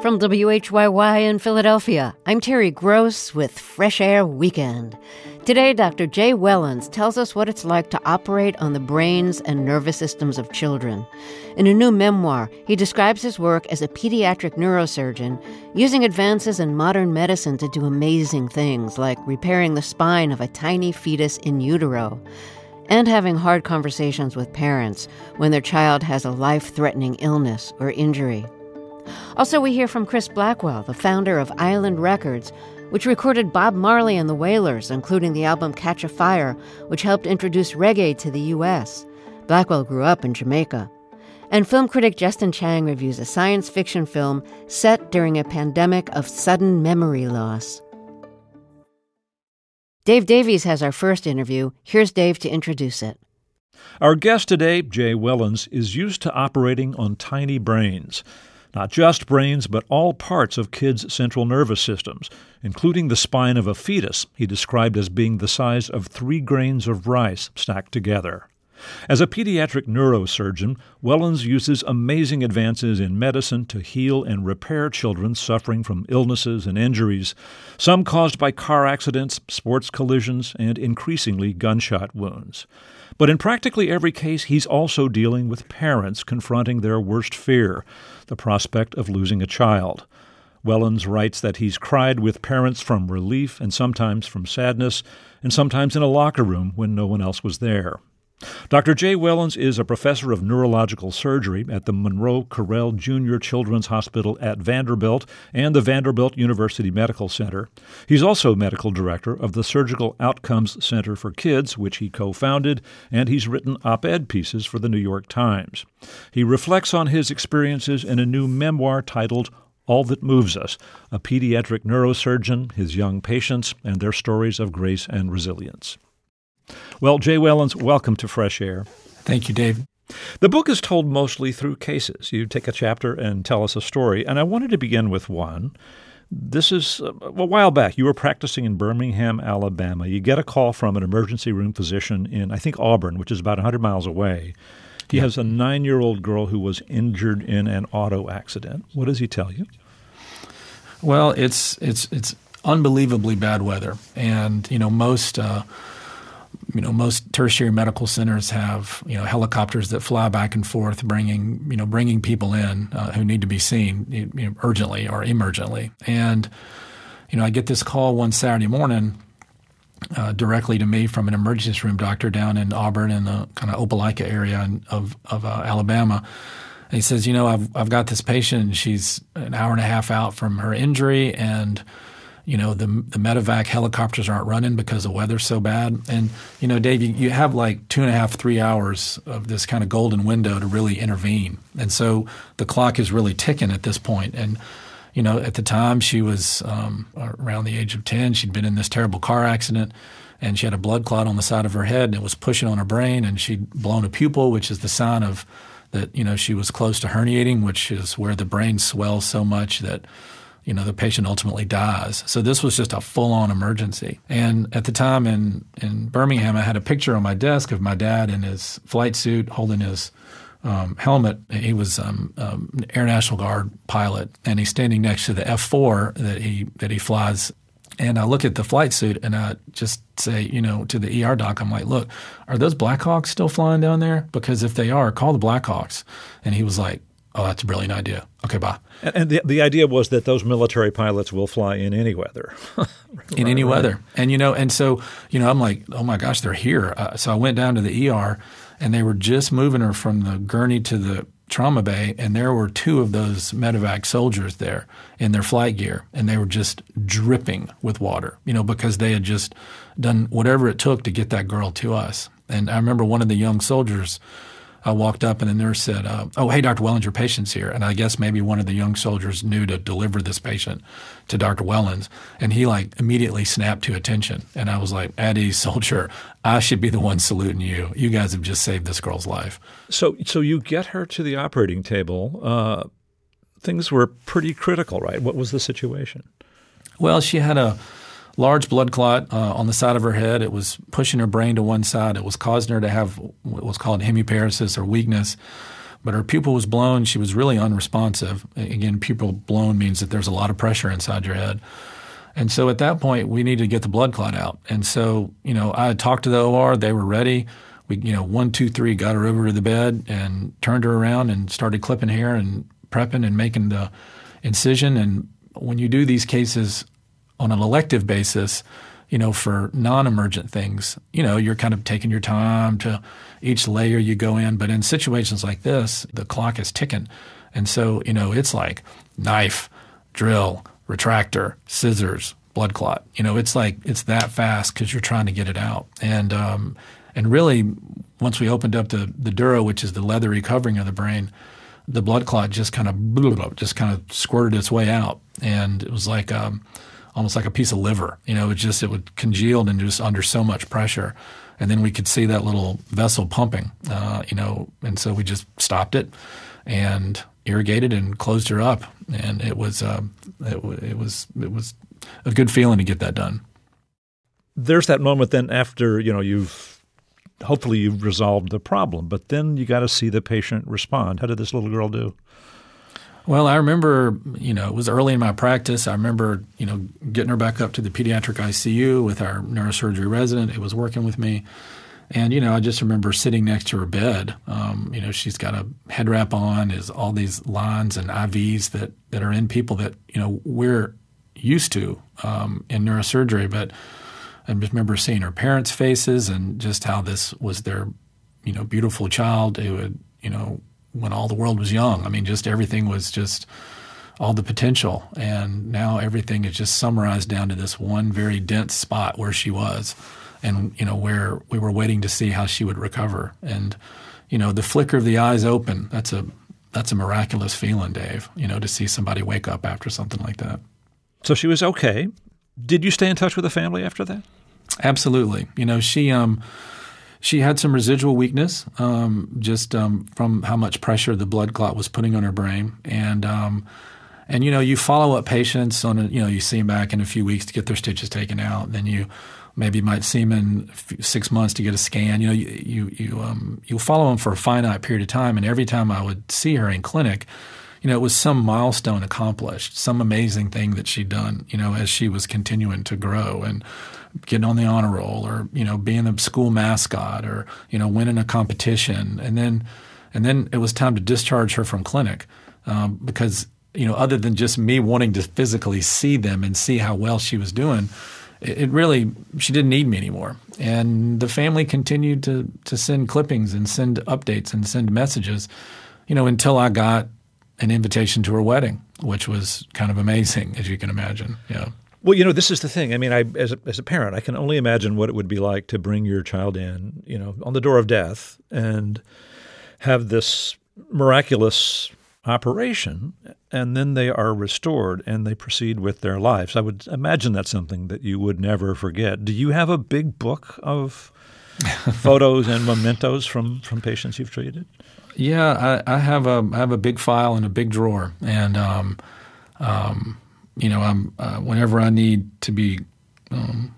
From WHYY in Philadelphia, I'm Terry Gross with Fresh Air Weekend. Today, Dr. Jay Wellons tells us what it's like to operate on the brains and nervous systems of children. In a new memoir, he describes his work as a pediatric neurosurgeon, using advances in modern medicine to do amazing things like repairing the spine of a tiny fetus in utero and having hard conversations with parents when their child has a life threatening illness or injury. Also, we hear from Chris Blackwell, the founder of Island Records, which recorded Bob Marley and the Wailers, including the album Catch a Fire, which helped introduce reggae to the U.S. Blackwell grew up in Jamaica. And film critic Justin Chang reviews a science fiction film set during a pandemic of sudden memory loss. Dave Davies has our first interview. Here's Dave to introduce it. Our guest today, Jay Wellons, is used to operating on tiny brains. Not just brains, but all parts of kids' central nervous systems, including the spine of a fetus he described as being the size of three grains of rice stacked together. As a pediatric neurosurgeon, Wellons uses amazing advances in medicine to heal and repair children suffering from illnesses and injuries, some caused by car accidents, sports collisions, and increasingly gunshot wounds. But in practically every case, he's also dealing with parents confronting their worst fear the prospect of losing a child. Wellons writes that he's cried with parents from relief and sometimes from sadness, and sometimes in a locker room when no one else was there. Dr. Jay Wellons is a professor of neurological surgery at the Monroe Carell Jr. Children's Hospital at Vanderbilt and the Vanderbilt University Medical Center. He's also medical director of the Surgical Outcomes Center for Kids, which he co founded, and he's written op ed pieces for the New York Times. He reflects on his experiences in a new memoir titled all That Moves Us, a pediatric neurosurgeon, his young patients, and their stories of grace and resilience. Well, Jay Wellons, welcome to Fresh Air. Thank you, Dave. The book is told mostly through cases. You take a chapter and tell us a story, and I wanted to begin with one. This is uh, a while back. You were practicing in Birmingham, Alabama. You get a call from an emergency room physician in, I think, Auburn, which is about 100 miles away. He has a nine year old girl who was injured in an auto accident. What does he tell you? Well, it's it's it's unbelievably bad weather, and you know most uh, you know, most tertiary medical centers have you know helicopters that fly back and forth, bringing you know bringing people in uh, who need to be seen you know, urgently or emergently. And you know, I get this call one Saturday morning uh, directly to me from an emergency room doctor down in Auburn in the kind of Opelika area of of uh, Alabama. And he says, you know, I've I've got this patient, she's an hour and a half out from her injury, and you know the the medevac helicopters aren't running because the weather's so bad and you know dave you, you have like two and a half three hours of this kind of golden window to really intervene and so the clock is really ticking at this point. and you know at the time she was um, around the age of 10 she'd been in this terrible car accident and she had a blood clot on the side of her head and it was pushing on her brain and she'd blown a pupil which is the sign of that you know she was close to herniating which is where the brain swells so much that you know, the patient ultimately dies. So this was just a full on emergency. And at the time in, in Birmingham, I had a picture on my desk of my dad in his flight suit holding his um, helmet. He was um, um, an Air National Guard pilot, and he's standing next to the F four that he that he flies. And I look at the flight suit and I just say, you know, to the ER doc, I'm like, look, are those Blackhawks still flying down there? Because if they are, call the Blackhawks. And he was like, oh, that's a brilliant idea. Okay, bye. And the, the idea was that those military pilots will fly in any weather. in any right. weather. And, you know, and so, you know, I'm like, oh my gosh, they're here. Uh, so I went down to the ER and they were just moving her from the gurney to the trauma bay. And there were two of those medevac soldiers there in their flight gear. And they were just dripping with water, you know, because they had just done whatever it took to get that girl to us. And I remember one of the young soldiers I walked up and the nurse said, uh, "Oh, hey, Dr. Wellons, your patient's here." And I guess maybe one of the young soldiers knew to deliver this patient to Dr. Wellons, and he like immediately snapped to attention. And I was like, "Eddie, soldier, I should be the one saluting you. You guys have just saved this girl's life." So, so you get her to the operating table. Uh, things were pretty critical, right? What was the situation? Well, she had a large blood clot uh, on the side of her head. It was pushing her brain to one side. It was causing her to have what was called hemiparesis or weakness. but her pupil was blown. She was really unresponsive. Again, pupil blown means that there's a lot of pressure inside your head. And so at that point, we needed to get the blood clot out. And so, you know, I talked to the OR, they were ready. We, you know, one, two, three, got her over to the bed and turned her around and started clipping hair and prepping and making the incision. And when you do these cases on an elective basis, you know, for non-emergent things, you know, you're kind of taking your time to each layer you go in. But in situations like this, the clock is ticking. And so, you know, it's like knife, drill, retractor, scissors, blood clot. You know, it's like it's that fast because you're trying to get it out. And um, and really, once we opened up the the dura, which is the leathery covering of the brain, the blood clot just kind of just kind of squirted its way out, and it was like um, almost like a piece of liver. You know, it just it would congealed and just under so much pressure, and then we could see that little vessel pumping. Uh, you know, and so we just stopped it and irrigated and closed her up, and it was uh, it, it was it was a good feeling to get that done. There's that moment then after you know you've hopefully you've resolved the problem. But then you got to see the patient respond. How did this little girl do? Well, I remember, you know, it was early in my practice. I remember, you know, getting her back up to the pediatric ICU with our neurosurgery resident who was working with me. And, you know, I just remember sitting next to her bed. Um, you know, she's got a head wrap on, is all these lines and IVs that, that are in people that, you know, we're used to um, in neurosurgery. But I just remember seeing her parents' faces and just how this was their, you know, beautiful child who had, you know, when all the world was young. I mean, just everything was just all the potential. And now everything is just summarized down to this one very dense spot where she was and, you know, where we were waiting to see how she would recover. And, you know, the flicker of the eyes open, that's a that's a miraculous feeling, Dave, you know, to see somebody wake up after something like that. So she was okay. Did you stay in touch with the family after that? Absolutely. You know, she um, she had some residual weakness um, just um, from how much pressure the blood clot was putting on her brain, and um, and you know, you follow up patients on a, you know, you see them back in a few weeks to get their stitches taken out, then you maybe might see them in six months to get a scan. You know, you you you um, you follow them for a finite period of time, and every time I would see her in clinic you know, it was some milestone accomplished, some amazing thing that she'd done, you know, as she was continuing to grow and getting on the honor roll or, you know, being the school mascot or, you know, winning a competition. And then, and then it was time to discharge her from clinic um, because, you know, other than just me wanting to physically see them and see how well she was doing, it, it really, she didn't need me anymore. And the family continued to, to send clippings and send updates and send messages, you know, until I got an invitation to her wedding, which was kind of amazing, as you can imagine. Yeah. Well, you know, this is the thing. I mean, I as a, as a parent, I can only imagine what it would be like to bring your child in, you know, on the door of death and have this miraculous operation and then they are restored and they proceed with their lives. I would imagine that's something that you would never forget. Do you have a big book of photos and mementos from from patients you've treated? Yeah, I, I, have a I have a big file in a big drawer, and um, um, you know, I'm uh, whenever I need to be um,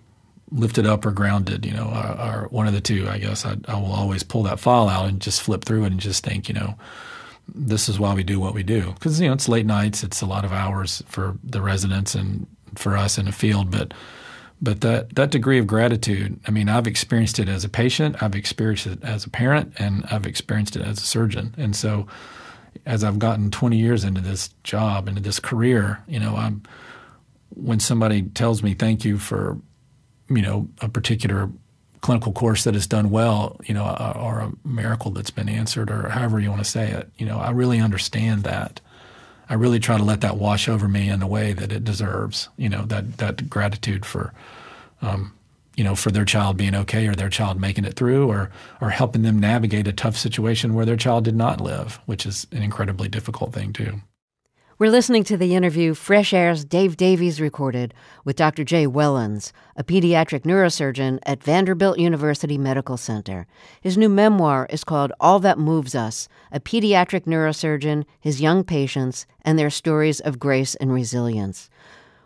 lifted up or grounded, you know, or, or one of the two, I guess I, I, will always pull that file out and just flip through it and just think, you know, this is why we do what we do. Because you know it's late nights, it's a lot of hours for the residents and for us in the field, but but that, that degree of gratitude, I mean, I've experienced it as a patient, I've experienced it as a parent, and I've experienced it as a surgeon. And so, as I've gotten 20 years into this job, into this career, you know, I'm when somebody tells me thank you for, you know, a particular clinical course that has done well, you know, or a miracle that's been answered, or however you want to say it, you know, I really understand that. I really try to let that wash over me in the way that it deserves. You know that that gratitude for, um, you know, for their child being okay or their child making it through, or or helping them navigate a tough situation where their child did not live, which is an incredibly difficult thing too. We're listening to the interview Fresh Air's Dave Davies recorded with Dr. Jay Wellons, a pediatric neurosurgeon at Vanderbilt University Medical Center. His new memoir is called All That Moves Us A Pediatric Neurosurgeon, His Young Patients, and Their Stories of Grace and Resilience.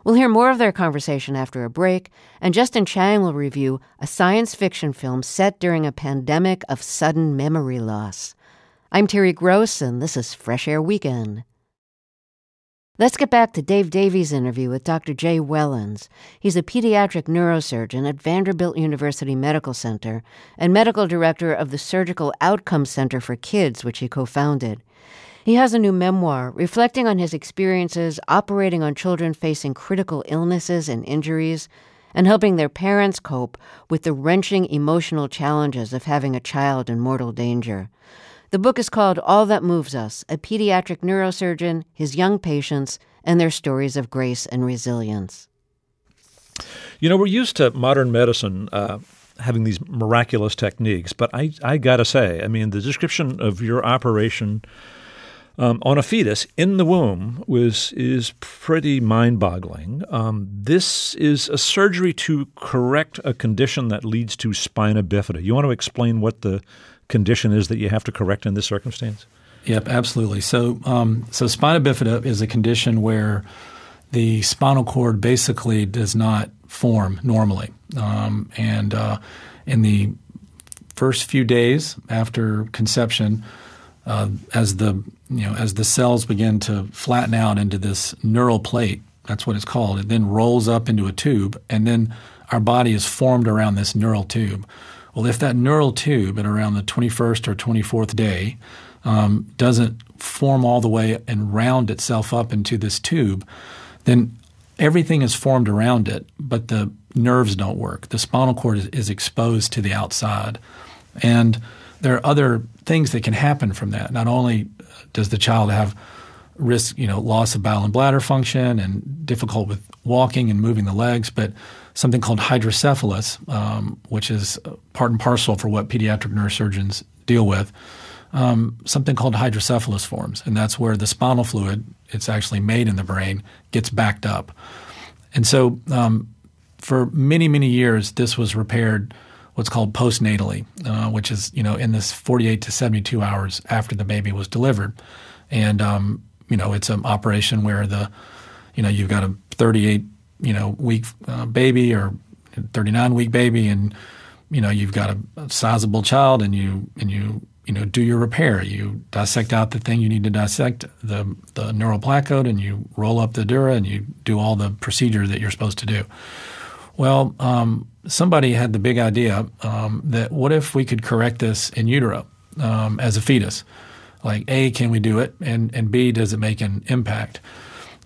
We'll hear more of their conversation after a break, and Justin Chang will review a science fiction film set during a pandemic of sudden memory loss. I'm Terry Gross, and this is Fresh Air Weekend. Let's get back to Dave Davies' interview with Dr. Jay Wellons. He's a pediatric neurosurgeon at Vanderbilt University Medical Center and medical director of the Surgical Outcomes Center for Kids, which he co founded. He has a new memoir reflecting on his experiences operating on children facing critical illnesses and injuries and helping their parents cope with the wrenching emotional challenges of having a child in mortal danger. The book is called All That Moves Us A Pediatric Neurosurgeon, His Young Patients, and Their Stories of Grace and Resilience. You know, we're used to modern medicine uh, having these miraculous techniques, but I, I got to say, I mean, the description of your operation um, on a fetus in the womb was is pretty mind-boggling. Um, this is a surgery to correct a condition that leads to spina bifida. You want to explain what the condition is that you have to correct in this circumstance? Yep, absolutely. So, um, so spina bifida is a condition where the spinal cord basically does not form normally, um, and uh, in the first few days after conception, uh, as the you know as the cells begin to flatten out into this neural plate, that's what it's called. It then rolls up into a tube, and then our body is formed around this neural tube. Well, if that neural tube at around the 21st or 24th day um, doesn't form all the way and round itself up into this tube, then everything is formed around it, but the nerves don't work. The spinal cord is, is exposed to the outside. And there are other things that can happen from that. Not only does the child have risk, you know, loss of bowel and bladder function and difficult with walking and moving the legs, but something called hydrocephalus, um, which is part and parcel for what pediatric neurosurgeons deal with. Um, something called hydrocephalus forms, and that's where the spinal fluid, it's actually made in the brain, gets backed up. And so, um, for many, many years, this was repaired what's called postnatally, uh, which is you know in this 48 to 72 hours after the baby was delivered, and um, you know it's an operation where the you know you've got a 38 you know week uh, baby or 39 week baby and you know you've got a, a, sizable child and you and you you know do your repair. You dissect out the thing you need to dissect the the neural placode and you roll up the dura and you do all the procedure that you're supposed to do. Well um, somebody had the big idea um, that what if we could correct this in utero um, as a fetus? Like a can we do it? And and b does it make an impact?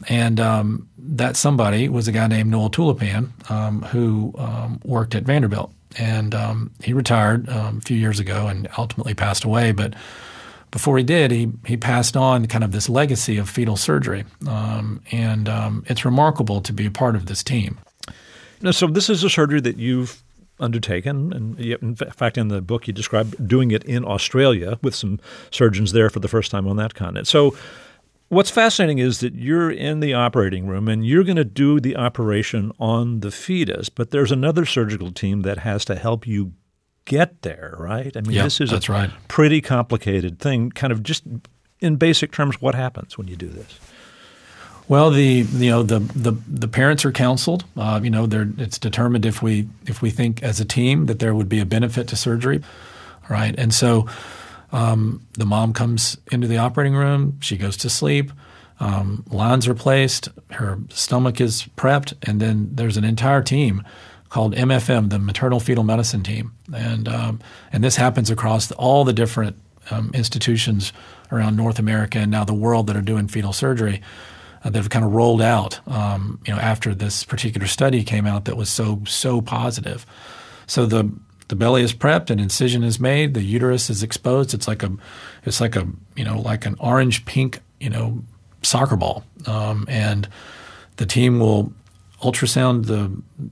And um, that somebody was a guy named Noel Tulipan, um, who um, worked at Vanderbilt. And um, he retired um, a few years ago and ultimately passed away. But before he did, he, he passed on kind of this legacy of fetal surgery. Um, and it's remarkable to be a part of this team. Now, so this is a surgery that you've undertaken, and in fact, in the book, you describe doing it in Australia with some surgeons there for the first time on that continent. So, What's fascinating is that you're in the operating room and you're going to do the operation on the fetus, but there's another surgical team that has to help you get there, right? I mean, yep, this is a right. pretty complicated thing. Kind of just in basic terms, what happens when you do this? Well, the you know the the, the parents are counseled. Uh, you know, it's determined if we if we think as a team that there would be a benefit to surgery, right? And so um, the mom comes into the operating room. She goes to sleep. Um, lines are placed. Her stomach is prepped, and then there's an entire team called MFM, the Maternal Fetal Medicine Team, and um, and this happens across all the different um, institutions around North America and now the world that are doing fetal surgery. Uh, that have kind of rolled out, um, you know, after this particular study came out that was so so positive. So the the belly is prepped, an incision is made, the uterus is exposed. It's like a, it's like a, you know, like an orange pink, you know, soccer ball, um, and the team will ultrasound the,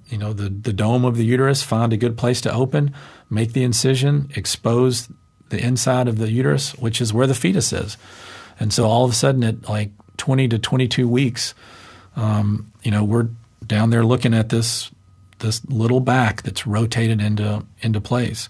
you know, the the dome of the uterus, find a good place to open, make the incision, expose the inside of the uterus, which is where the fetus is, and so all of a sudden, at like 20 to 22 weeks, um, you know, we're down there looking at this this little back that's rotated into into place.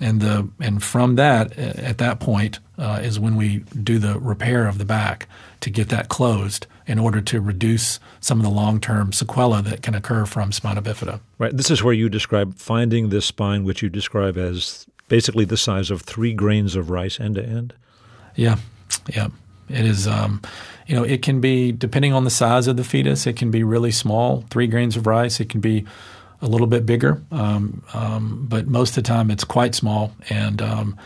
And the and from that at that point uh, is when we do the repair of the back to get that closed in order to reduce some of the long term sequelae that can occur from spina bifida. Right. This is where you describe finding this spine, which you describe as basically the size of three grains of rice end to end. Yeah, yeah. It is. Um, you know, it can be depending on the size of the fetus. It can be really small, three grains of rice. It can be a little bit bigger, um, um, but most of the time it's quite small. And um,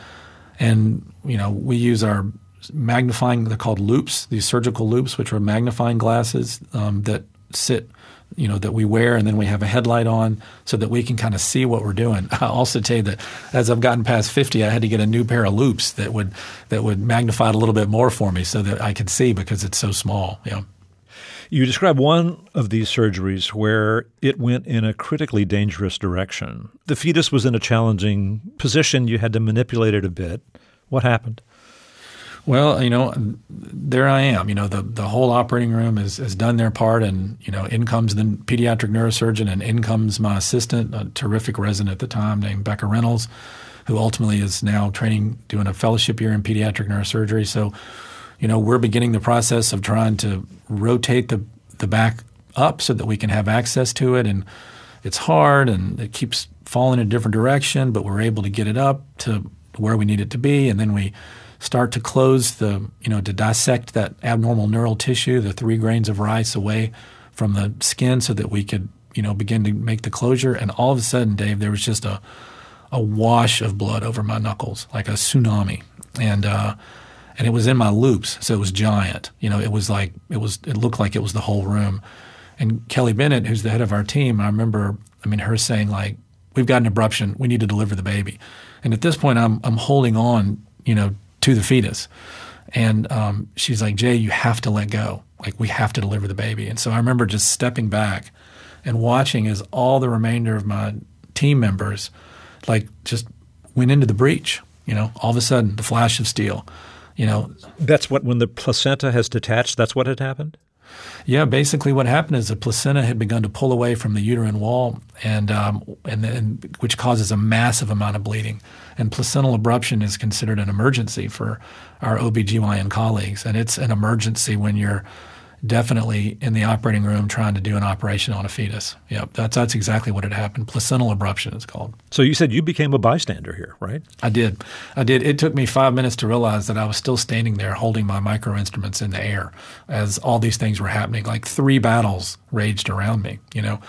and you know, we use our magnifying. They're called loupes. These surgical loupes, which are magnifying glasses um, that sit you know that we wear and then we have a headlight on so that we can kind of see what we're doing. I'll also tell you that as I've gotten past 50 I had to get a new pair of loupes that would that would magnify it a little bit more for me so that I could see because it's so small. Yeah. You describe one of these surgeries where it went in a critically dangerous direction. The fetus was in a challenging position. You had to manipulate it a bit. What happened? Well, you know, there I am. You know, the, the whole operating room has, has done their part, and, you know, in comes the pediatric neurosurgeon, and in comes my assistant, a terrific resident at the time named Becca Reynolds, who ultimately is now training, doing a fellowship year in pediatric neurosurgery. So, you know, we're beginning the process of trying to rotate the, the back up so that we can have access to it. And it's hard and it keeps falling in a different direction, but we're able to get it up to where we need it to be. And then we start to close the, you know, to dissect that abnormal neural tissue, the three grains of rice away from the skin so that we could, you know, begin to make the closure. And all of a sudden, Dave, there was just a, a wash of blood over my knuckles, like a tsunami. And, uh, and it was in my loupes, so it was giant. You know, it was like it was. It looked like it was the whole room. And Kelly Bennett, who's the head of our team, I remember. I mean, her saying like, "We've got an abruption. We need to deliver the baby." And at this point, I'm I'm holding on, you know, to the fetus. And um, she's like, Jay, you have to let go. Like, we have to deliver the baby. And so I remember just stepping back and watching as all the remainder of my team members, like, just went into the breach. You know, all of a sudden, the flash of steel. You know, that's what when the placenta has detached. That's what had happened. Yeah, basically what happened is the placenta had begun to pull away from the uterine wall, and um, and, and which causes a massive amount of bleeding. And placental abruption is considered an emergency for our OBGYN colleagues, and it's an emergency when you're definitely in the operating room trying to do an operation on a fetus. Yep, that's that's exactly what had happened. Placental abruption is called. So you said you became a bystander here, right? I did. I did. It took me five minutes to realize that I was still standing there holding my micro instruments in the air as all these things were happening. Like three battles raged around me. You know,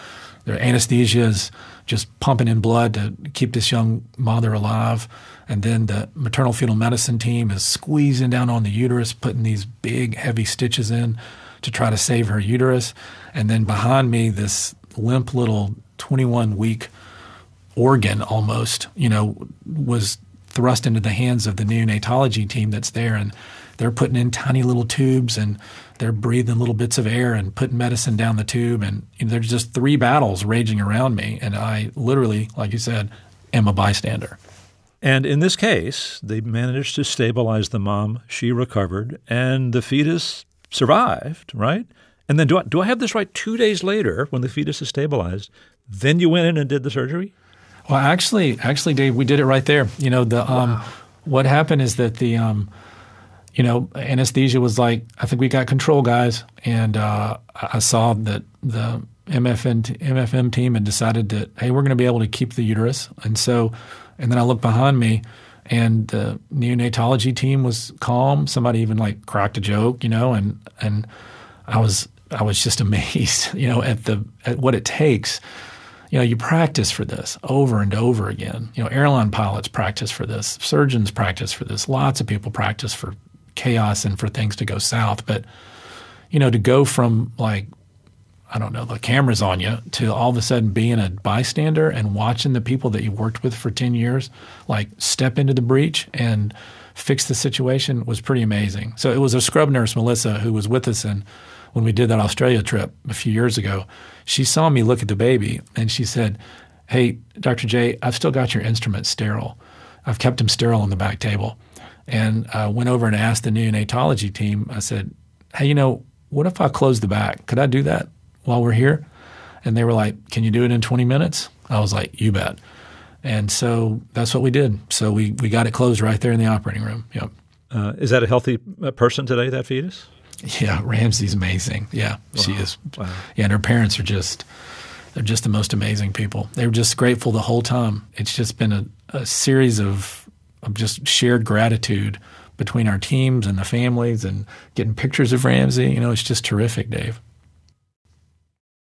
There anesthesia is just pumping in blood to keep this young mother alive. And then the maternal fetal medicine team is squeezing down on the uterus, putting these big, heavy stitches in to try to save her uterus. And then behind me, this limp little 21 week organ almost, you know, was thrust into the hands of the neonatology team that's there. And they're putting in tiny little tubes and they're breathing little bits of air and putting medicine down the tube. And you know, there's just three battles raging around me. And I literally, like you said, am a bystander. And in this case, they managed to stabilize the mom. She recovered, and the fetus survived, right? And then do I, do I have this right? Two days later, when the fetus is stabilized, then you went in and did the surgery? Well, actually, actually, Dave, we did it right there. You know, the um, wow. what happened is that the um, you know anesthesia was like, I think we got control, guys, and uh, I saw that the MFN, MFM team had decided that hey, we're going to be able to keep the uterus, and so, and then I looked behind me, and the neonatology team was calm. Somebody even like cracked a joke, you know, and and I was I was just amazed, you know, at the at what it takes. You know, you practice for this over and over again. You know, airline pilots practice for this, surgeons practice for this, lots of people practice for chaos and for things to go south. But you know, to go from like I don't know, the camera's on you to all of a sudden being a bystander and watching the people that you worked with for 10 years like step into the breach and fix the situation was pretty amazing. So it was a scrub nurse, Melissa, who was with us and when we did that Australia trip a few years ago. She saw me look at the baby and she said, Hey, Dr. J, I've still got your instruments sterile. I've kept them sterile on the back table. And I went over and asked the neonatology team, I said, Hey, you know, what if I close the back? Could I do that? while we're here? And they were like, Can you do it in 20 minutes? I was like, You bet. And so that's what we did. So we, we got it closed right there in the operating room. Yep. Uh, is that a healthy uh, person today, that fetus? Yeah, Ramsey's amazing. Yeah, wow. she is. Wow. Yeah, and her parents are just, they're just the most amazing people. They were just grateful the whole time. It's just been a, a series of, of just shared gratitude between our teams and the families and getting pictures of Ramsey. You know, it's just terrific, Dave.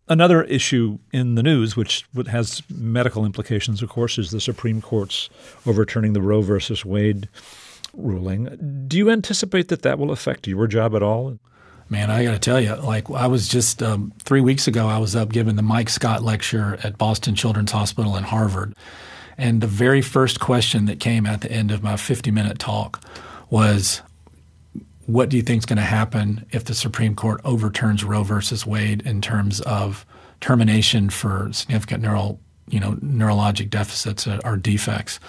Another issue in the news, which has medical implications, of course, is the Supreme Court's overturning the Roe versus Wade ruling. Do you anticipate that that will affect your job at all? Man, I got to tell you, like I was just um, three weeks ago, I was up giving the Mike Scott lecture at Boston Children's Hospital in Harvard. And the very first question that came at the end of my 50 minute talk was, What do you think is going to happen if the Supreme Court overturns Roe versus Wade in terms of termination for significant neural, you know, neurologic deficits or defects?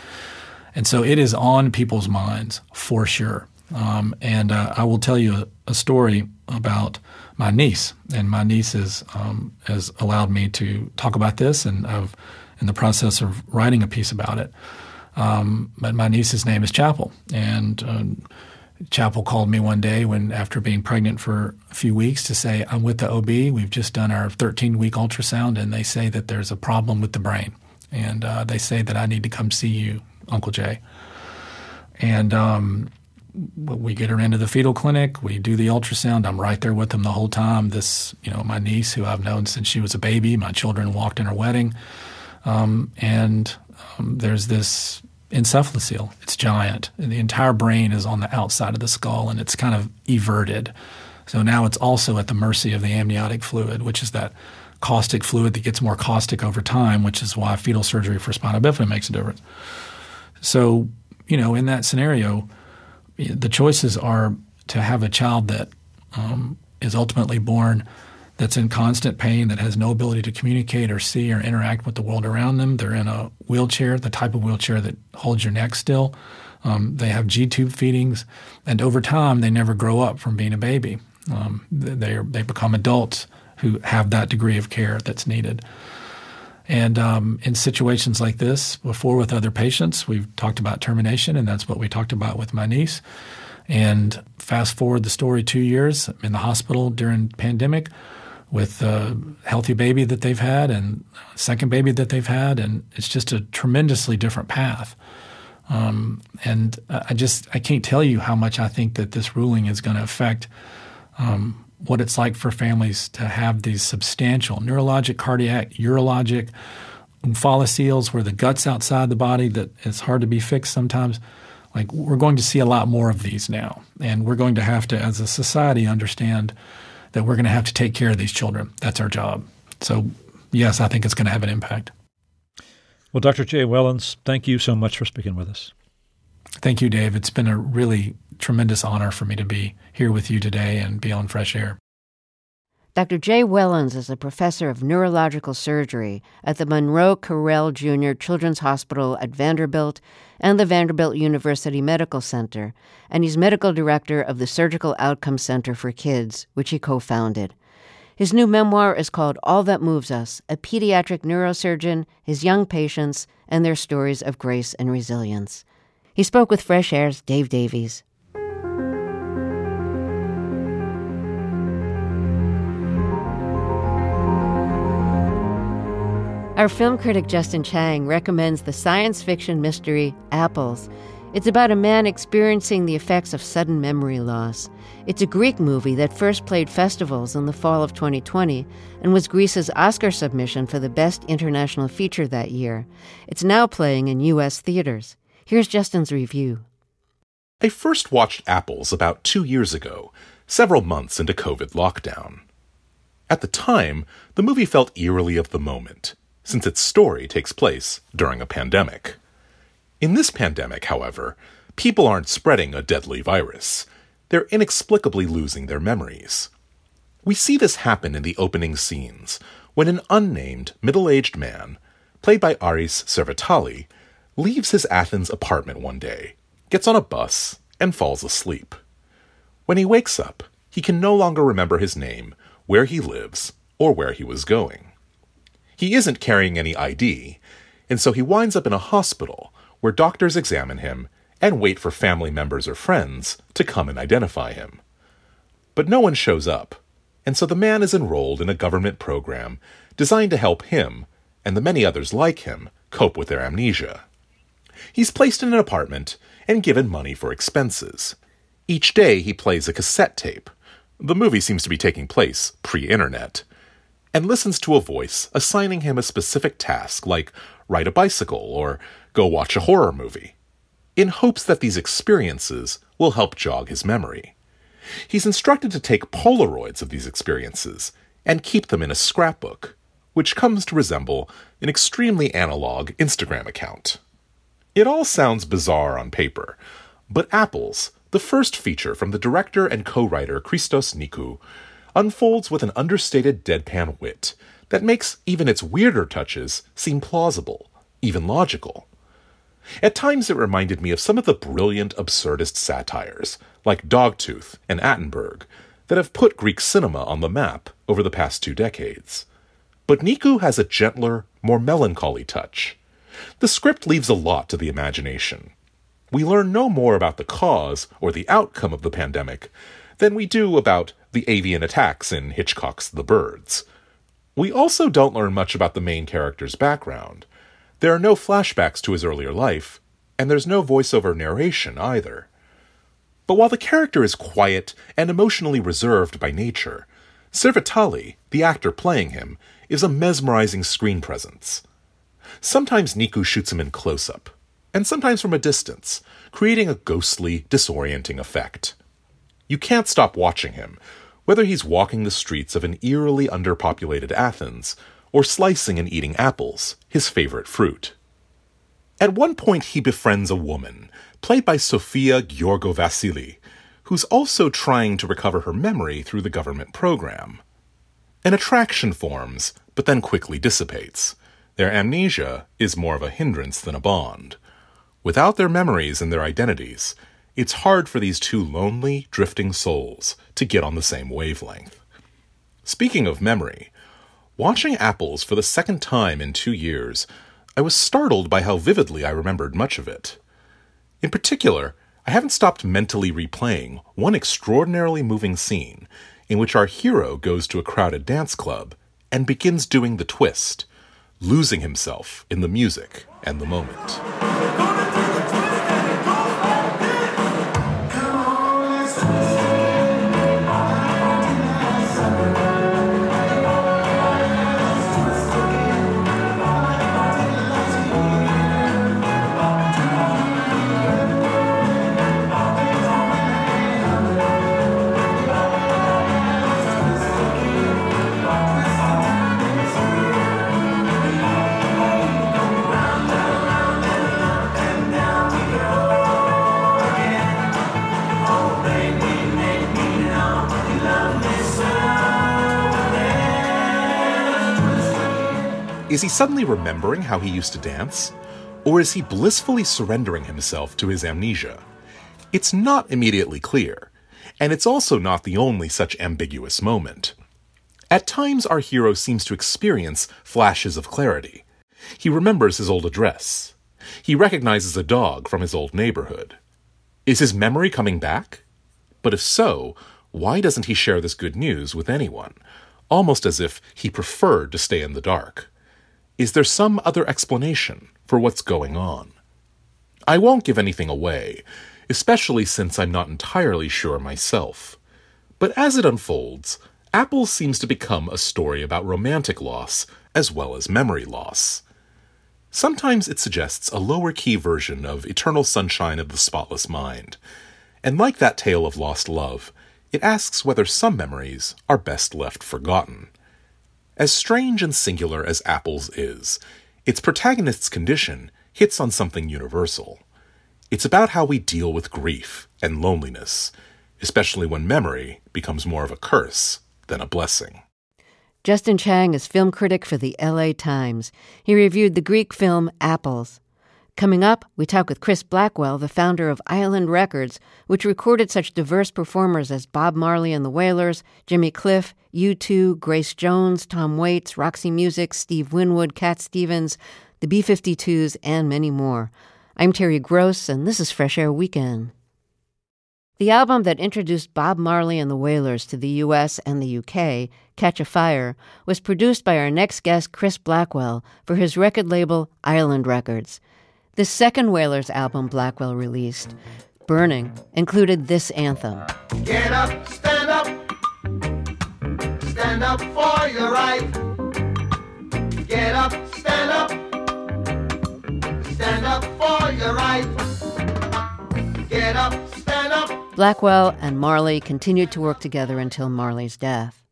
And so it is on people's minds for sure. Um, and uh, I will tell you a, a, story about my niece, and my niece is, um, has allowed me to talk about this, and I've in the process of writing a piece about it. Um, but my niece's name is Chapel, and uh, Chapel called me one day when, after being pregnant for a few weeks, to say, "I'm with the OB. We've just done our 13 week ultrasound, and they say that there's a problem with the brain, and uh, they say that I need to come see you, Uncle Jay." And um, we get her into the fetal clinic. We do the ultrasound. I'm right there with them the whole time. This, you know, my niece, who I've known since she was a baby, my children walked in her wedding, um, and um, there's this encephalocele. It's giant, and the entire brain is on the outside of the skull, and it's kind of everted. So now it's also at the mercy of the amniotic fluid, which is that caustic fluid that gets more caustic over time, which is why fetal surgery for spina bifida makes a difference. So, you know, in that scenario, the choices are to have a child that um, is ultimately born that's in constant pain, that has no ability to communicate or see or interact with the world around them. They're in a wheelchair, the type of wheelchair that holds your neck still. Um, they have G tube feedings, and over time, they never grow up from being a baby. Um, they they become adults who have that degree of care that's needed. And um, in situations like this, before with other patients, we've talked about termination, and that's what we talked about with my niece. And fast forward the story two years in the hospital during pandemic with a healthy baby that they've had and second baby that they've had, and it's just a tremendously different path. Um, and I just I can't tell you how much I think that this ruling is going to affect um, what it's like for families to have these substantial neurologic, cardiac, urologic omphalocele where the gut's outside the body that it's hard to be fixed sometimes. Like we're going to see a lot more of these now, and we're going to have to, as a society, understand that we're going to have to take care of these children. That's our job. So, yes, I think it's going to have an impact. Well, Dr. Jay Wellons, thank you so much for speaking with us. Thank you, Dave. It's been a really tremendous honor for me to be here with you today and be on Fresh Air. Dr. Jay Wellons is a professor of neurological surgery at the Monroe Carell Jr. Children's Hospital at Vanderbilt and the Vanderbilt University Medical Center, and he's medical director of the Surgical Outcome Center for Kids, which he co founded. His new memoir is called All That Moves Us A Pediatric Neurosurgeon, His Young Patients, and Their Stories of Grace and Resilience. He spoke with Fresh Air's Dave Davies. Our film critic Justin Chang recommends the science fiction mystery Apples. It's about a man experiencing the effects of sudden memory loss. It's a Greek movie that first played festivals in the fall of 2020 and was Greece's Oscar submission for the Best International Feature that year. It's now playing in U.S. theaters. Here's Justin's review. I first watched Apples about two years ago, several months into COVID lockdown. At the time, the movie felt eerily of the moment since its story takes place during a pandemic. In this pandemic, however, people aren't spreading a deadly virus. They're inexplicably losing their memories. We see this happen in the opening scenes when an unnamed middle aged man, played by Aris Servetalis, leaves his Athens apartment one day, gets on a bus, and falls asleep. When he wakes up, he can no longer remember his name, where he lives, or where he was going. He isn't carrying any ID, and so he winds up in a hospital where doctors examine him and wait for family members or friends to come and identify him. But no one shows up, and so the man is enrolled in a government program designed to help him and the many others like him cope with their amnesia. He's placed in an apartment and given money for expenses. Each day he plays a cassette tape. The movie seems to be taking place pre internet. And listens to a voice assigning him a specific task like ride a bicycle or go watch a horror movie, in hopes that these experiences will help jog his memory. He's instructed to take Polaroids of these experiences and keep them in a scrapbook, which comes to resemble an extremely analog Instagram account. It all sounds bizarre on paper, but Apples, the first feature from the director and co writer Christos Nikou, unfolds with an understated deadpan wit that makes even its weirder touches seem plausible, even logical. At times it reminded me of some of the brilliant absurdist satires, like Dogtooth and Attenberg, that have put Greek cinema on the map over the past two decades. But Nikou has a gentler, more melancholy touch. The script leaves a lot to the imagination. We learn no more about the cause or the outcome of the pandemic than we do about the avian attacks in Hitchcock's The Birds. We also don't learn much about the main character's background. There are no flashbacks to his earlier life, and there's no voiceover narration either. But while the character is quiet and emotionally reserved by nature, Servetalis, the actor playing him, is a mesmerizing screen presence. Sometimes Nikou shoots him in close up, and sometimes from a distance, creating a ghostly, disorienting effect. You can't stop watching him, whether he's walking the streets of an eerily underpopulated Athens or slicing and eating apples, his favorite fruit. At one point, he befriends a woman, played by Sofia Georgovasili, who's also trying to recover her memory through the government program. An attraction forms, but then quickly dissipates. Their amnesia is more of a hindrance than a bond. Without their memories and their identities, it's hard for these two lonely, drifting souls to get on the same wavelength. Speaking of memory, watching Apples for the second time in two years, I was startled by how vividly I remembered much of it. In particular, I haven't stopped mentally replaying one extraordinarily moving scene in which our hero goes to a crowded dance club and begins doing the twist, losing himself in the music and the moment. Is he suddenly remembering how he used to dance? Or is he blissfully surrendering himself to his amnesia? It's not immediately clear, and it's also not the only such ambiguous moment. At times, our hero seems to experience flashes of clarity. He remembers his old address. He recognizes a dog from his old neighborhood. Is his memory coming back? But if so, why doesn't he share this good news with anyone? Almost as if he preferred to stay in the dark. Is there some other explanation for what's going on? I won't give anything away, especially since I'm not entirely sure myself. But as it unfolds, Apple seems to become a story about romantic loss as well as memory loss. Sometimes it suggests a lower key version of Eternal Sunshine of the Spotless Mind, and like that tale of lost love, it asks whether some memories are best left forgotten. As strange and singular as Apples is, its protagonist's condition hits on something universal. It's about how we deal with grief and loneliness, especially when memory becomes more of a curse than a blessing. Justin Chang is film critic for the LA Times. He reviewed the Greek film Apples. Coming up, we talk with Chris Blackwell, the founder of Island Records, which recorded such diverse performers as Bob Marley and the Wailers, Jimmy Cliff, U2, Grace Jones, Tom Waits, Roxy Music, Steve Winwood, Cat Stevens, the B 52s, and many more. I'm Terry Gross, and this is Fresh Air Weekend. The album that introduced Bob Marley and the Wailers to the US and the UK, Catch a Fire, was produced by our next guest, Chris Blackwell, for his record label Island Records. The second Wailers album Blackwell released Burning, included this anthem Get up, stand up, stand up for your right. Get up, stand up, stand up for your right. Get up, stand up. Blackwell and Marley continued to work together until Marley's death.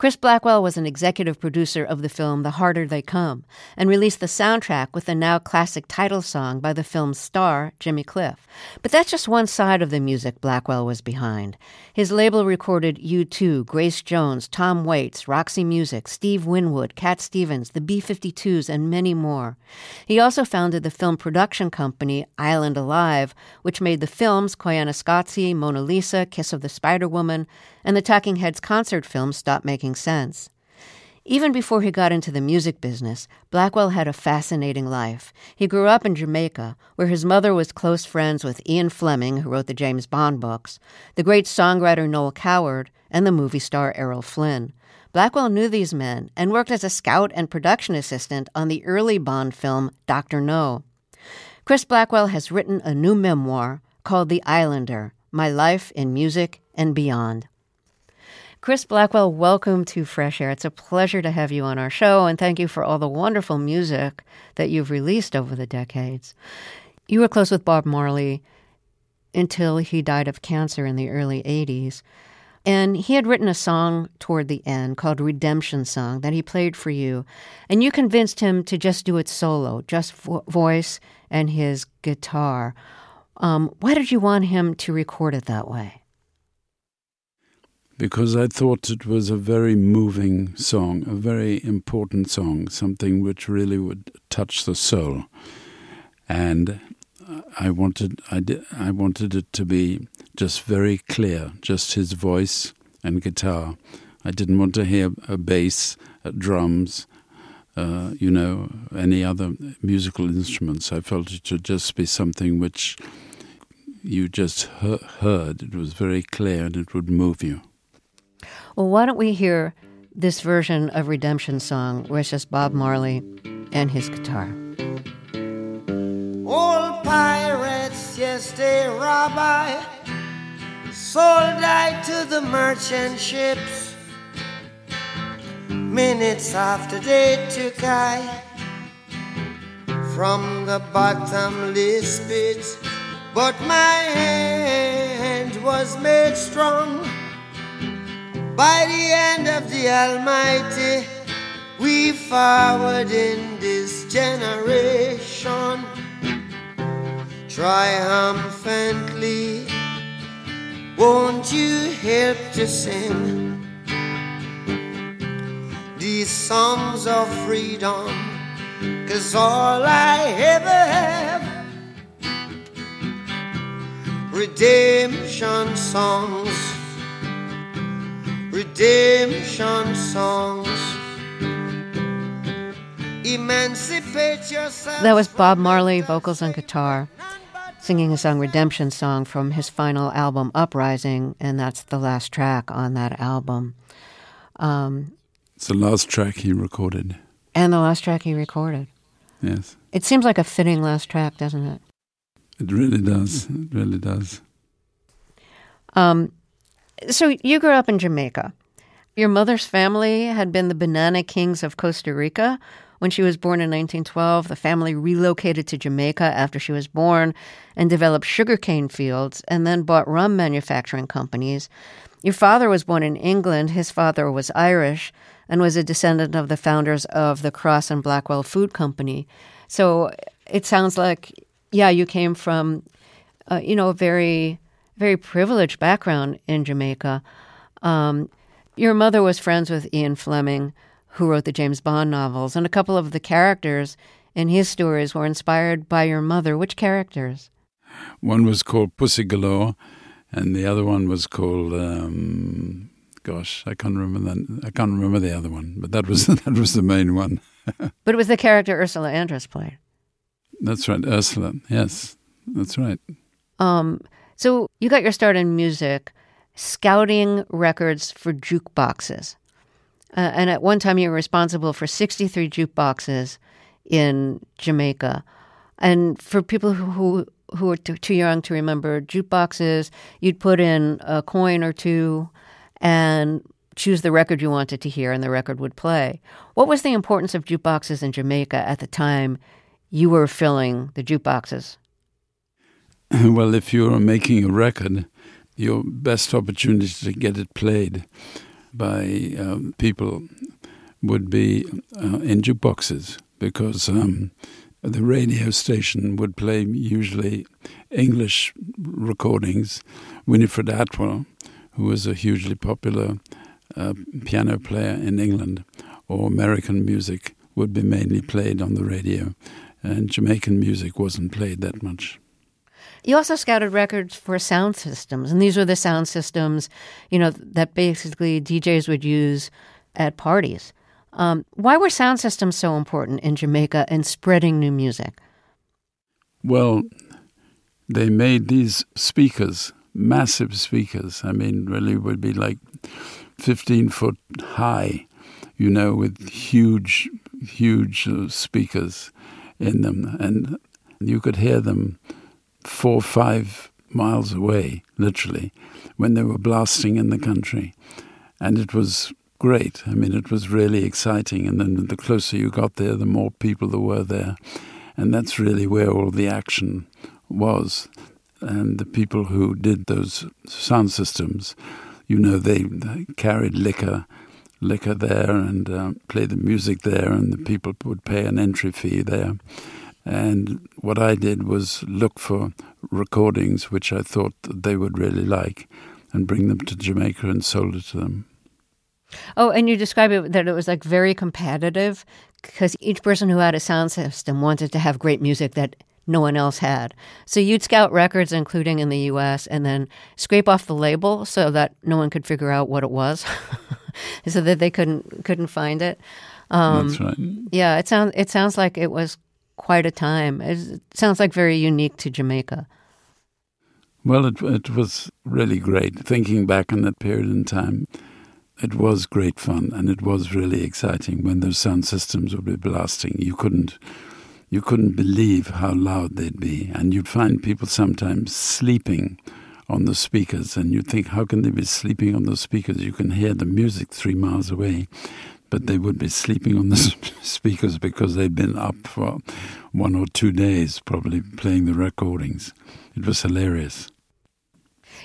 Chris Blackwell was an executive producer of the film The Harder They Come and released the soundtrack with the now classic title song by the film's star, Jimmy Cliff. But that's just one side of the music Blackwell was behind. His label recorded U2, Grace Jones, Tom Waits, Roxy Music, Steve Winwood, Cat Stevens, the B 52s, and many more. He also founded the film production company Island Alive, which made the films Koyaanisqatsi, Mona Lisa, Kiss of the Spider Woman, and the Talking Heads concert film Stop Making Sense. Even before he got into the music business, Blackwell had a fascinating life. He grew up in Jamaica, where his mother was close friends with Ian Fleming, who wrote the James Bond books, the great songwriter Noel Coward, and the movie star Errol Flynn. Blackwell knew these men and worked as a scout and production assistant on the early Bond film Dr. No. Chris Blackwell has written a new memoir called The Islander My Life in Music and Beyond. Chris Blackwell, welcome to Fresh Air. It's a pleasure to have you on our show, and thank you for all the wonderful music that you've released over the decades. You were close with Bob Marley until he died of cancer in the early 80s. And he had written a song toward the end called Redemption Song that he played for you. And you convinced him to just do it solo, just vo- voice and his guitar. Um, why did you want him to record it that way? Because I thought it was a very moving song, a very important song, something which really would touch the soul. And I wanted, I, did, I wanted it to be just very clear, just his voice and guitar. I didn't want to hear a bass, a drums, uh, you know, any other musical instruments. I felt it should just be something which you just heard. It was very clear and it would move you. Well, why don't we hear this version of Redemption Song where it's just Bob Marley and his guitar? All pirates, yes, they rob I, sold I to the merchant ships. Minutes after they took I from the bottomless pit, but my hand was made strong by the hand of the Almighty, we forward in this generation triumphantly. Won't you help to sing these songs of freedom? Cause all I ever have redemption songs redemption songs. Emancipate yourself. That was Bob Marley, vocals and guitar, singing a song Redemption Song from his final album Uprising, and that's the last track on that album. Um, it's the last track he recorded. And the last track he recorded. Yes. It seems like a fitting last track, doesn't it? It really does. It really does. Um, so you grew up in Jamaica. Your mother's family had been the banana kings of Costa Rica. When she was born in 1912, the family relocated to Jamaica after she was born and developed sugarcane fields and then bought rum manufacturing companies. Your father was born in England. His father was Irish and was a descendant of the founders of the Crosse and Blackwell Food Company. So it sounds like, yeah, you came from, uh, you know, a very very privileged background in Jamaica. Um, your mother was friends with Ian Fleming, who wrote the James Bond novels, and a couple of the characters in his stories were inspired by your mother. Which characters? One was called Pussy Galore, and the other one was called. Um, gosh, I can't remember that. I can't remember the other one, but that was that was the main one. but it was the character Ursula Andress played. That's right, Ursula. Yes, that's right. Um, so you got your start in music scouting records for jukeboxes. Uh, and at one time, you were responsible for 63 jukeboxes in Jamaica. And for people who, who, who are t- too young to remember jukeboxes, you'd put in a coin or two and choose the record you wanted to hear, and the record would play. What was the importance of jukeboxes in Jamaica at the time you were filling the jukeboxes? Well, if you're making a record, your best opportunity to get it played by um, people would be uh, in jukeboxes because um, the radio station would play usually English recordings. Winifred Atwell, who was a hugely popular uh, piano player in England, or American music would be mainly played on the radio, and Jamaican music wasn't played that much. You also scouted records for sound systems, and these were the sound systems, you know, that basically DJs would use at parties. Um, why were sound systems so important in Jamaica in spreading new music? Well, they made these speakers, massive speakers. I mean, really would be like 15 foot high, you know, with huge, huge uh, speakers in them. And you could hear them four or five miles away, literally, when they were blasting in the country. And it was great. I mean, it was really exciting. And then the closer you got there, the more people there were there. And that's really where all the action was. And the people who did those sound systems, you know, they, they carried liquor, liquor there, and uh, played the music there, and the people would pay an entry fee there. And what I did was look for recordings which I thought that they would really like, and bring them to Jamaica and sold it to them. Oh, and you describe it that it was like very competitive because each person who had a sound system wanted to have great music that no one else had. So you'd scout records, including in the U.S., and then scrape off the label so that no one could figure out what it was, so that they couldn't couldn't find it. Um, That's right. Yeah, it sounds it sounds like it was quite a time. It sounds like very unique to Jamaica. Well, it it was really great thinking back on that period in time it was great fun and it was really exciting when those sound systems would be blasting. You couldn't you couldn't believe how loud they'd be, and you'd find people sometimes sleeping on the speakers, and you'd think, how can they be sleeping on the speakers? You can hear the music three miles away, but they would be sleeping on the speakers because they'd been up for one or two days, probably playing the recordings. It was hilarious.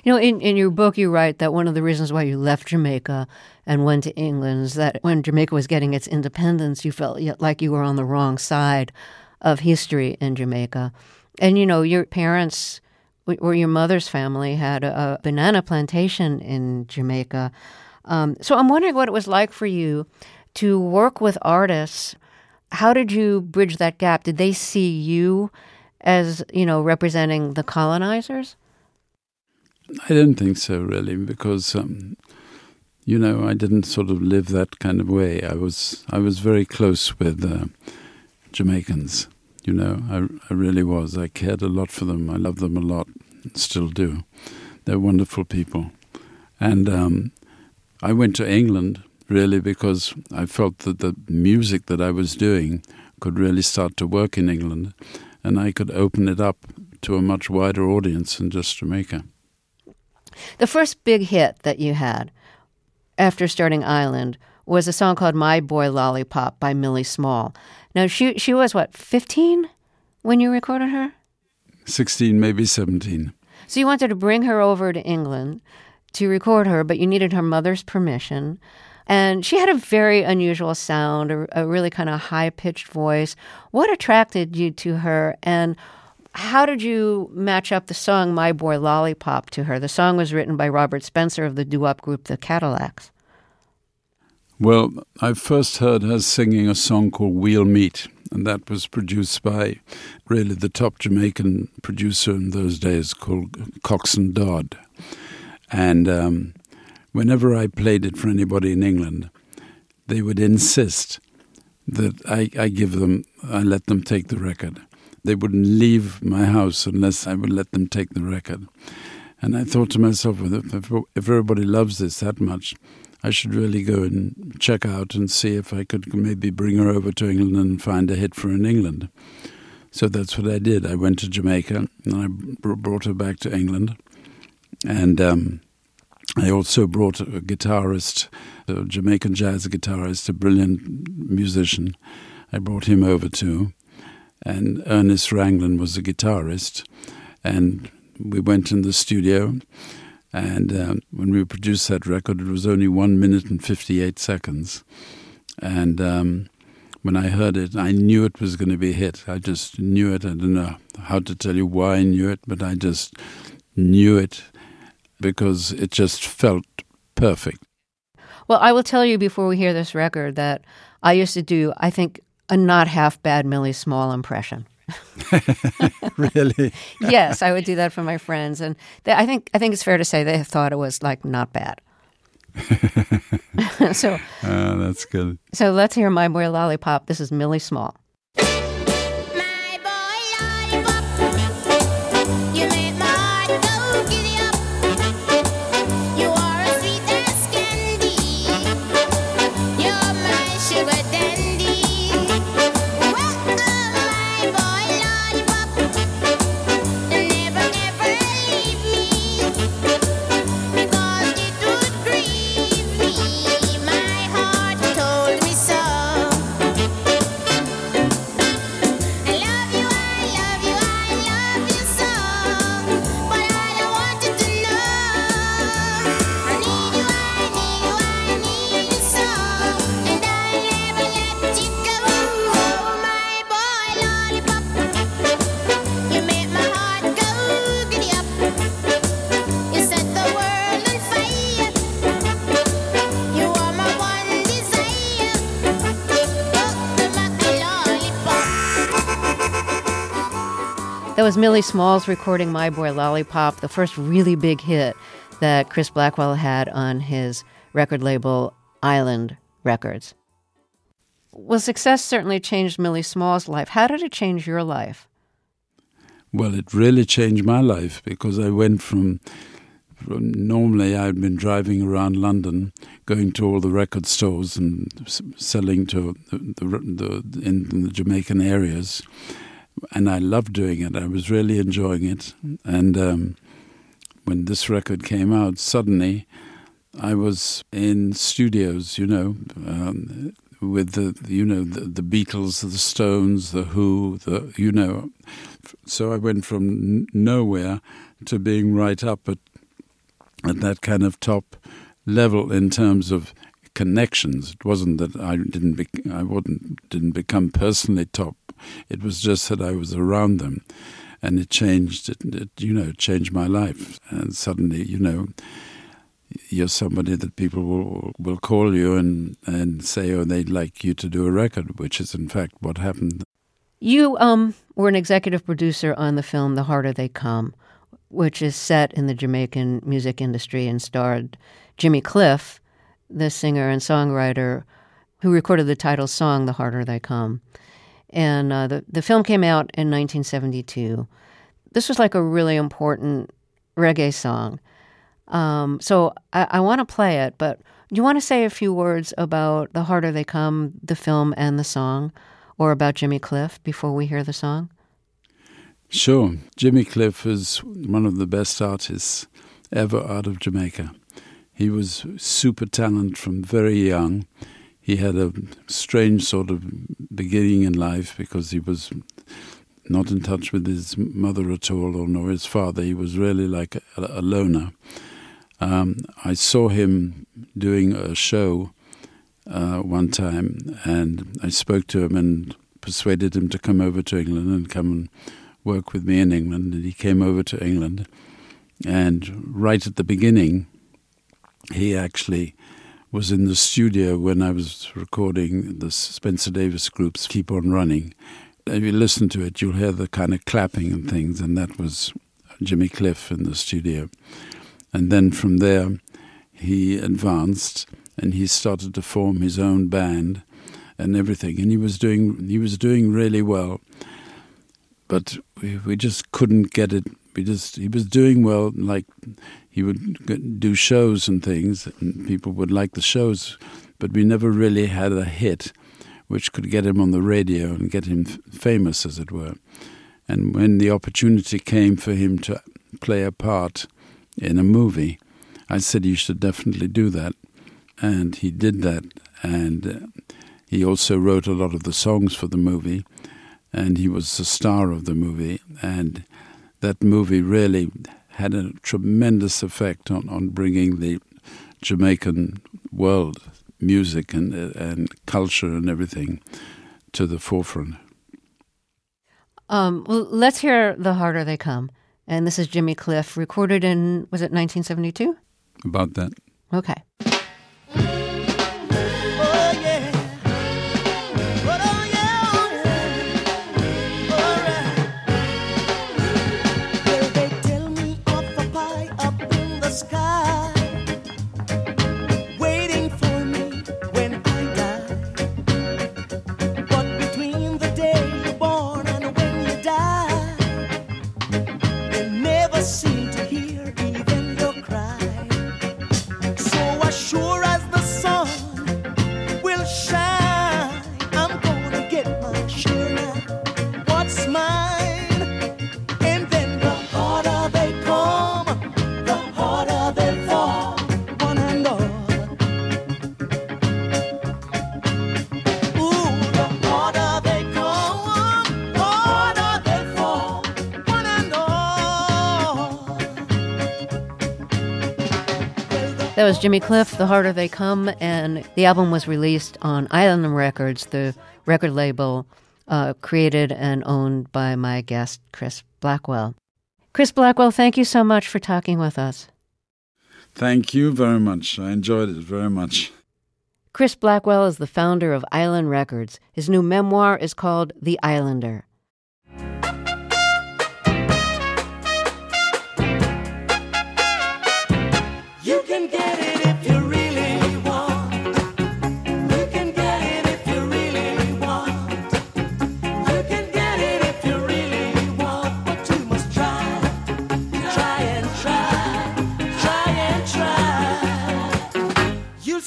You know, in, in your book, you write that one of the reasons why you left Jamaica and went to England is that when Jamaica was getting its independence, you felt like you were on the wrong side of history in Jamaica. And, you know, your parents or your mother's family had a, a banana plantation in Jamaica. Um, so I'm wondering what it was like for you to work with artists. How did you bridge that gap? Did they see you as, you know, representing the colonizers? I don't think so, really, because um, you know I didn't sort of live that kind of way. I was I was very close with uh, Jamaicans. You know, I I really was. I cared a lot for them. I love them a lot, still do. They're wonderful people, and um, I went to England really because I felt that the music that I was doing could really start to work in England, and I could open it up to a much wider audience than just Jamaica. The first big hit that you had after starting Island was a song called My Boy Lollipop by Millie Small. Now, she, she was what, 15 when you recorded her? 16, maybe 17. So you wanted to bring her over to England to record her, but you needed her mother's permission. And she had a very unusual sound, a, a really kind of high pitched voice. What attracted you to her? And how did you match up the song My Boy Lollipop to her? The song was written by Robert Spencer of the doo wop group The Cadillacs. Well, I first heard her singing a song called We'll Meet, and that was produced by really the top Jamaican producer in those days called Coxsone Dodd. And um, whenever I played it for anybody in England, they would insist that I, I give them, I let them take the record they wouldn't leave my house unless I would let them take the record. And I thought to myself, if, if everybody loves this that much, I should really go and check out and see if I could maybe bring her over to England and find a hit for her in England. So that's what I did. I went to Jamaica and I brought her back to England. And um, I also brought a guitarist, a Jamaican jazz guitarist, a brilliant musician. I brought him over too. And Ernest Ranglin was the guitarist. And we went in the studio. And uh, when we produced that record, it was only one minute and 58 seconds. And um, when I heard it, I knew it was going to be a hit. I just knew it. I don't know how to tell you why I knew it, but I just knew it because it just felt perfect. Well, I will tell you before we hear this record that I used to do, I think, a not half bad Millie Small impression. really? yes, I would do that for my friends, and they, I think I think it's fair to say they thought it was like not bad. so, uh, that's good. So let's hear "My Boy Lollipop." This is Millie Small. Was Millie Smalls recording My Boy Lollipop, the first really big hit that Chris Blackwell had on his record label Island Records. Well, success certainly changed Millie Small's life. How did it change your life? Well, it really changed my life because I went from, from normally I'd been driving around London, going to all the record stores and selling to the, the, the in the Jamaican areas and I loved doing it. I was really enjoying it. And um, when this record came out, suddenly I was in studios, you know, um, with the you know the, the, Beatles, the Stones, the Who, the you know. So I went from nowhere to being right up at at that kind of top level in terms of connections. It wasn't that I didn't be, I wouldn't didn't become personally top it was just that I was around them, and it changed. It, it you know, changed my life. And suddenly, you know, you're somebody that people will will call you and and say, oh, they'd like you to do a record, which is in fact what happened. You um were an executive producer on the film The Harder They Come, which is set in the Jamaican music industry and starred Jimmy Cliff, the singer and songwriter who recorded the title song The Harder They Come. And uh, the, the film came out in 1972. This was like a really important reggae song. Um, so I, I want to play it, but do you want to say a few words about The Harder They Come, the film and the song, or about Jimmy Cliff before we hear the song? Sure. Jimmy Cliff is one of the best artists ever out of Jamaica. He was super talent from very young he had a strange sort of beginning in life because he was not in touch with his mother at all, or nor his father. He was really like a, a loner. Um, I saw him doing a show uh, one time, and I spoke to him and persuaded him to come over to England and come and work with me in England. And he came over to England, and right at the beginning, he actually was in the studio when I was recording the Spencer Davis Group's Keep On Running. If you listen to it, you'll hear the kind of clapping and things, and that was Jimmy Cliff in the studio. And then from there, he advanced and he started to form his own band and everything. And he was doing he was doing really well, but we, we just couldn't get it. We just he was doing well, like he would do shows and things, and people would like the shows, but we never really had a hit which could get him on the radio and get him famous, as it were. And when the opportunity came for him to play a part in a movie, I said you should definitely do that. And he did that. And uh, he also wrote a lot of the songs for the movie. And he was the star of the movie. And that movie really had a tremendous effect on, on bringing the Jamaican world music and, and culture and everything to the forefront. Um, well, let's hear The Harder They Come. And this is Jimmy Cliff, recorded in, was it 1972? About that. Okay. That was Jimmy Cliff, The Harder They Come, and the album was released on Island Records, the record label uh, created and owned by my guest, Chris Blackwell. Chris Blackwell, thank you so much for talking with us. Thank you very much. I enjoyed it very much. Chris Blackwell is the founder of Island Records. His new memoir is called The Islander.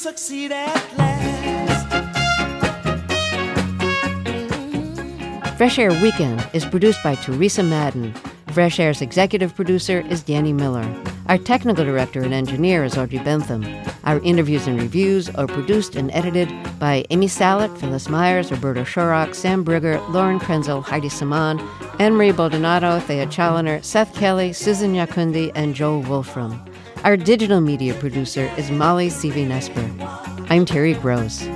Succeed at last. Fresh Air Weekend is produced by Teresa Madden. Fresh Air's executive producer is Danny Miller. Our technical director and engineer is Audrey Bentham. Our interviews and reviews are produced and edited by Amy Salit, Phyllis Myers, Roberta Shorrock, Sam Brigger, Lauren Krenzel, Heidi Saman, Anne Marie Baldonado, Thea Chaloner, Seth Kelly, Susan Nyakundi, and Joel Wolfram. Our digital media producer is Molly Seavey Nesper. I'm Terry Gross.